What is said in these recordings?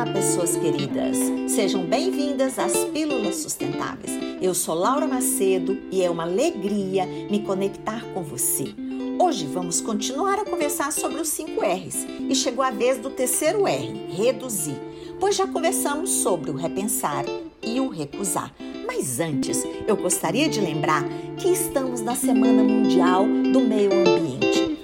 Olá, pessoas queridas! Sejam bem-vindas às Pílulas Sustentáveis. Eu sou Laura Macedo e é uma alegria me conectar com você. Hoje vamos continuar a conversar sobre os 5 R's e chegou a vez do terceiro R, reduzir, pois já conversamos sobre o repensar e o recusar. Mas antes, eu gostaria de lembrar que estamos na Semana Mundial do Meio Ambiente,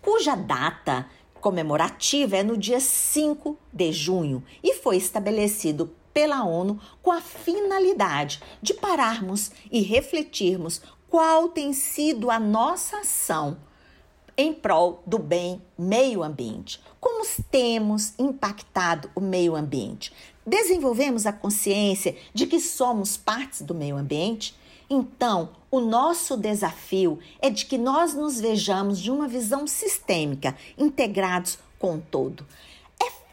cuja data comemorativa é no dia 5 de junho e foi estabelecido pela ONU com a finalidade de pararmos e refletirmos qual tem sido a nossa ação em prol do bem meio ambiente. Como temos impactado o meio ambiente? Desenvolvemos a consciência de que somos partes do meio ambiente? Então, o nosso desafio é de que nós nos vejamos de uma visão sistêmica, integrados com o todo.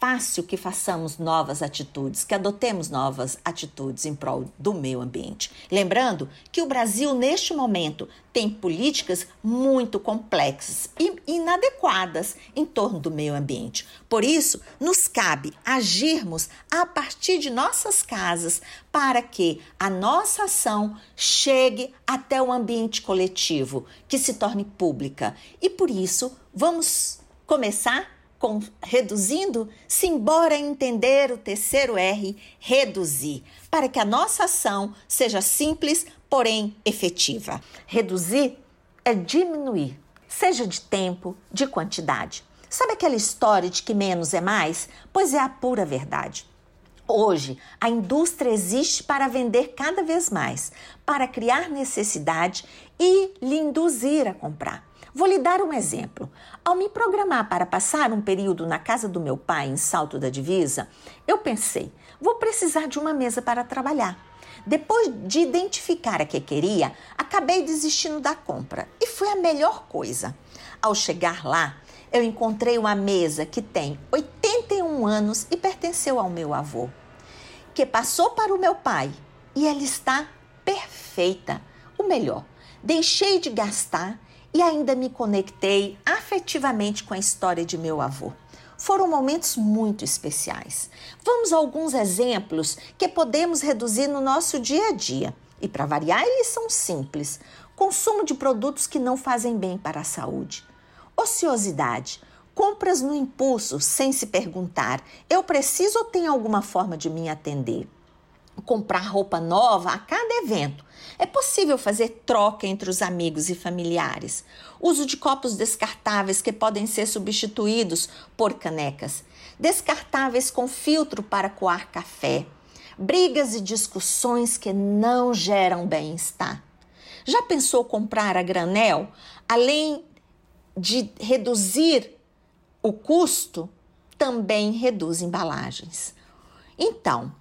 Fácil que façamos novas atitudes, que adotemos novas atitudes em prol do meio ambiente. Lembrando que o Brasil, neste momento, tem políticas muito complexas e inadequadas em torno do meio ambiente. Por isso, nos cabe agirmos a partir de nossas casas para que a nossa ação chegue até o ambiente coletivo, que se torne pública. E por isso, vamos começar com reduzindo, simbora entender o terceiro R, reduzir, para que a nossa ação seja simples, porém efetiva. Reduzir é diminuir, seja de tempo, de quantidade. Sabe aquela história de que menos é mais? Pois é a pura verdade. Hoje, a indústria existe para vender cada vez mais, para criar necessidade e lhe induzir a comprar. Vou lhe dar um exemplo. Ao me programar para passar um período na casa do meu pai em Salto da Divisa, eu pensei, vou precisar de uma mesa para trabalhar. Depois de identificar a que queria, acabei desistindo da compra e foi a melhor coisa. Ao chegar lá, eu encontrei uma mesa que tem 81 anos e pertenceu ao meu avô, que passou para o meu pai e ela está perfeita. O melhor, deixei de gastar e ainda me conectei afetivamente com a história de meu avô. Foram momentos muito especiais. Vamos a alguns exemplos que podemos reduzir no nosso dia a dia. E para variar, eles são simples: consumo de produtos que não fazem bem para a saúde, ociosidade, compras no impulso sem se perguntar: eu preciso ou tem alguma forma de me atender? Comprar roupa nova a cada evento. É possível fazer troca entre os amigos e familiares. Uso de copos descartáveis que podem ser substituídos por canecas. Descartáveis com filtro para coar café. Brigas e discussões que não geram bem-estar. Já pensou comprar a granel? Além de reduzir o custo, também reduz embalagens. Então,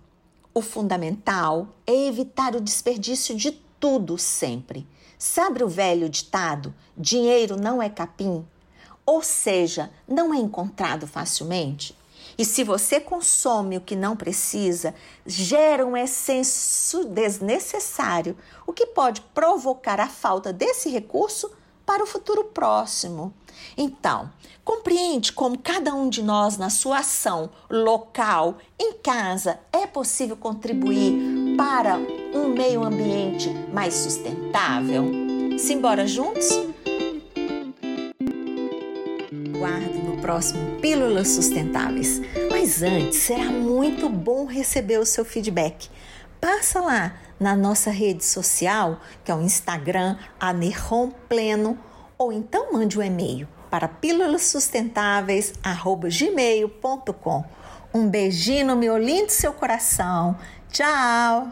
o fundamental é evitar o desperdício de tudo sempre. Sabe o velho ditado: dinheiro não é capim? Ou seja, não é encontrado facilmente? E se você consome o que não precisa, gera um excesso desnecessário, o que pode provocar a falta desse recurso para o futuro próximo. Então, compreende como cada um de nós, na sua ação local, em casa, é possível contribuir para um meio ambiente mais sustentável? Simbora juntos? Guardo no próximo Pílulas Sustentáveis. Mas antes, será muito bom receber o seu feedback. Passa lá na nossa rede social, que é o Instagram, Anerron Pleno, ou então mande um e-mail para pílulassustentáveis.gmail.com. Um beijinho no meu lindo seu coração. Tchau!